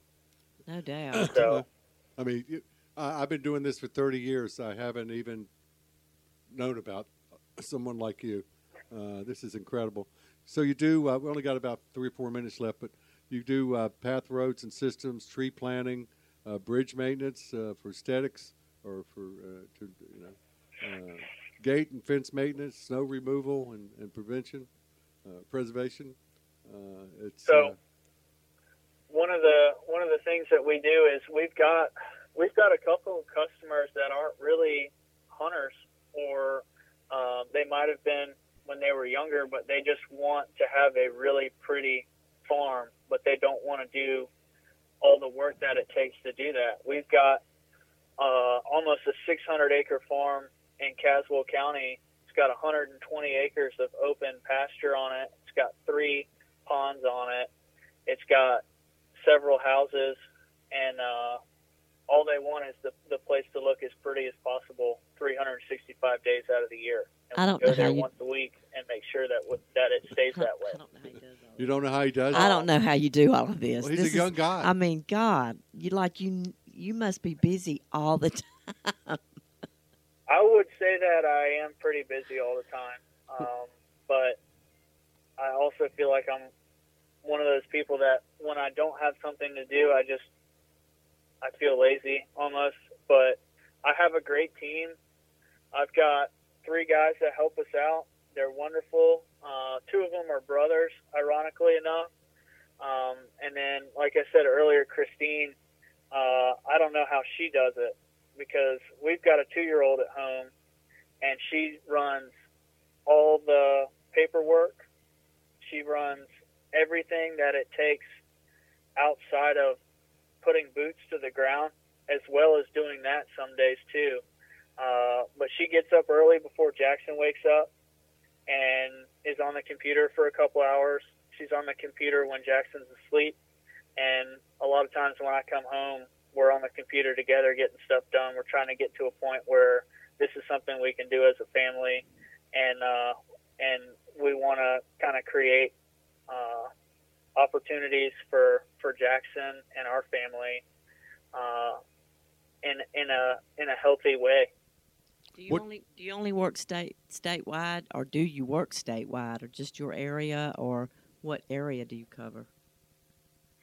No doubt. So, I mean, you, I, I've been doing this for 30 years. I haven't even known about someone like you. Uh, this is incredible. So you do. Uh, we only got about three or four minutes left, but you do uh, path roads and systems, tree planting, uh, bridge maintenance uh, for aesthetics or for uh, to you know uh, gate and fence maintenance, snow removal and, and prevention, preservation. it's so one of the one of the things that we do is we've got we've got a couple of customers that aren't really hunters or uh, they might have been when they were younger, but they just want to have a really pretty farm but they don't want to do all the work that it takes to do that. We've got uh, almost a 600 acre farm in Caswell County. It's got 120 acres of open pasture on it. It's got three ponds on it. It's got several houses, and uh, all they want is the the place to look as pretty as possible, 365 days out of the year. And I don't go know how there you- once a week and make sure that w- that it stays that way. I don't know how he does all You don't know how he does it? I don't know how you do all of this. Well, he's This a is- young guy. I mean, God, you like you you must be busy all the time. I would say that I am pretty busy all the time, um, but I also feel like I'm one of those people that when I don't have something to do, I just I feel lazy almost. But I have a great team. I've got three guys that help us out. They're wonderful. Uh, two of them are brothers, ironically enough. Um, and then, like I said earlier, Christine, uh, I don't know how she does it because we've got a two year old at home and she runs all the paperwork. She runs everything that it takes outside of putting boots to the ground, as well as doing that some days too. Uh, but she gets up early before Jackson wakes up and is on the computer for a couple hours. She's on the computer when Jackson's asleep. And a lot of times when I come home, we're on the computer together getting stuff done. We're trying to get to a point where this is something we can do as a family, and uh, and we want to kind of create uh, opportunities for for Jackson and our family uh, in in a in a healthy way. Do you What- only do you only work state statewide, or do you work statewide, or just your area, or what area do you cover?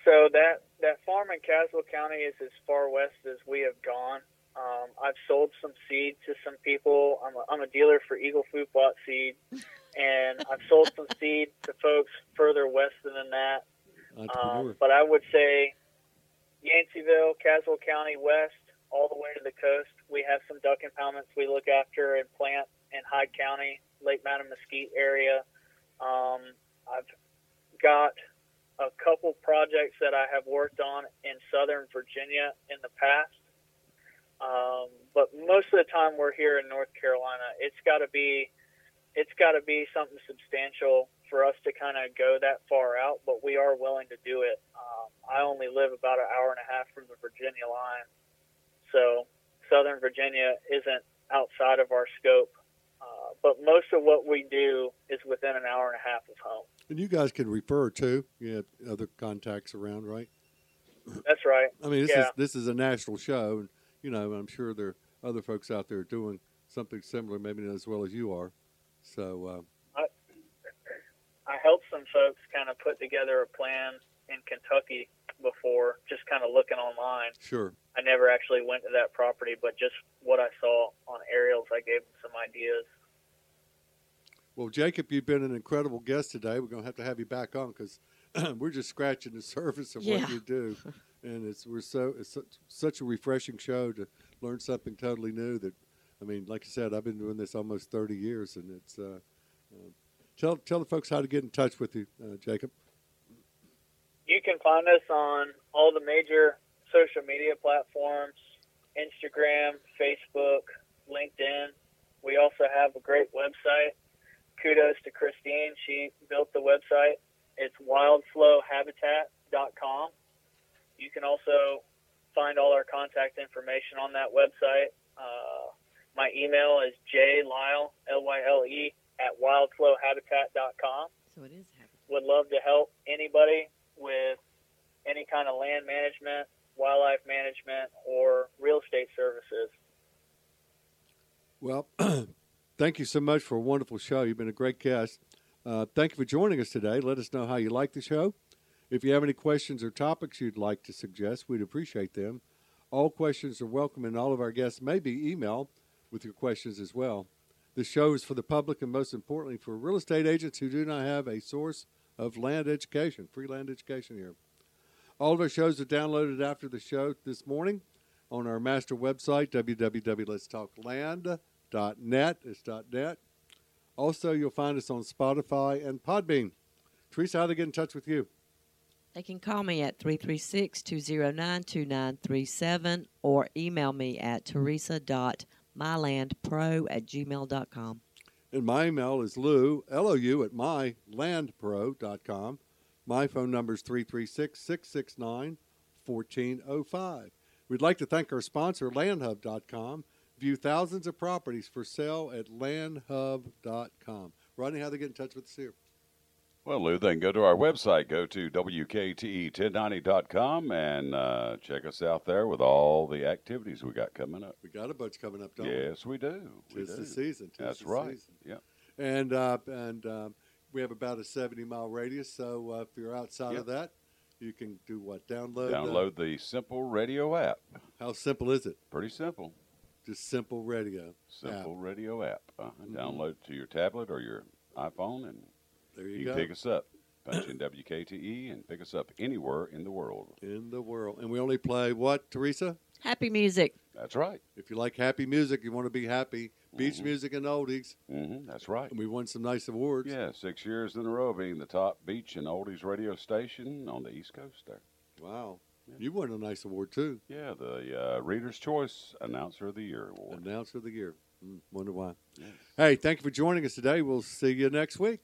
So that that farm in Caswell County is as far west as we have gone. Um, I've sold some seed to some people. I'm a, I'm a dealer for Eagle Food Plot seed, and I've sold some seed to folks further west than that. Um, but I would say Yanceyville, Caswell County West, all the way to the coast. We have some duck impoundments we look after and plant in Hyde County, Lake Mattamuskeet area. Um, I've got a couple projects that I have worked on in Southern Virginia in the past. Um, but most of the time we're here in North Carolina. It's got to be, it's got to be something substantial for us to kind of go that far out. But we are willing to do it. Um, I only live about an hour and a half from the Virginia line, so Southern Virginia isn't outside of our scope. Uh, but most of what we do is within an hour and a half of home. and you guys can refer to You have other contacts around, right? That's right. I mean, this Yeah. is this is a national show, and you know, I'm sure there are other folks out there doing something similar, maybe not as well as you are. So, uh, I helped some folks kind of put together a plan in Kentucky before, just kind of looking online. sure. I never actually went to that property, but just what I saw on aerials, I gave them some ideas. Well, Jacob, you've been an incredible guest today. We're going to have to have you back on because we're just scratching the surface of Yeah. what you do, and it's we're so it's such, such a refreshing show to learn something totally new. That I mean, like I said, I've been doing this almost thirty years, and it's. Uh, uh, tell tell the folks how to get in touch with you, uh, Jacob. You can find us on all the major social media platforms Instagram, Facebook, LinkedIn. We also have a great website. Kudos to Christine. She built the website. It's wildflowhabitat.com. You can also find all our contact information on that website. Uh, my email is jlyle, L-Y-L-E, at wildflowhabitat.com So it is happening. would love to help anybody with any kind of land management, wildlife management, or real estate services. Well, thank you so much for a wonderful show. You've been a great guest. Uh, thank you for joining us today. Let us know how you like the show. If you have any questions or topics you'd like to suggest, we'd appreciate them. All questions are welcome, and all of our guests may be emailed with your questions as well. This show is for the public and, most importantly, for real estate agents who do not have a source of land education, free land education here. All of our shows are downloaded after the show this morning on our master website, www.letstalkland.net. It's .net. Also, you'll find us on Spotify and Podbean. Teresa, how do they get in touch with you? They can call me at 336 209 2937 or email me at teresa.mylandpro at gmail.com. And my email is lou, L-O-U, at mylandpro.com. My phone number is 336 669 1405. We'd like to thank our sponsor, LandHub.com. View thousands of properties for sale at LandHub.com. Rodney, how do they get in touch with us here? Well, Lou, they can go to our website, go to WKTE1090.com, and uh, check us out there with all the activities we got coming up. We got a bunch coming up, don't we? Yes, we do. We do. the season. Tis That's the right. season. Yeah. And uh, and um, we have about a seventy mile radius. So uh, if you're outside Yep. of that, you can do what? Download. Download the Simple Radio app. how simple is it? Pretty simple. Just simple radio. Simple Radio app. Uh, Mhm. Download to your tablet or your iPhone, and There you, you, go. can pick us up. Punch in WKTE and pick us up anywhere in the world. in the world. And we only play what, Teresa? Happy music. That's right. If you like happy music, you want to be happy. Beach Mhm. music and oldies. Mm-hmm. That's right. And we won some nice awards. Yeah, six years in a row being the top beach and oldies radio station on the East Coast there. Wow. Yeah. You won a nice award too. Yeah, the uh, Reader's Choice Announcer of the Year award. Announcer of the year. Mm, wonder why. Yes. Hey, thank you for joining us today. We'll see you next week.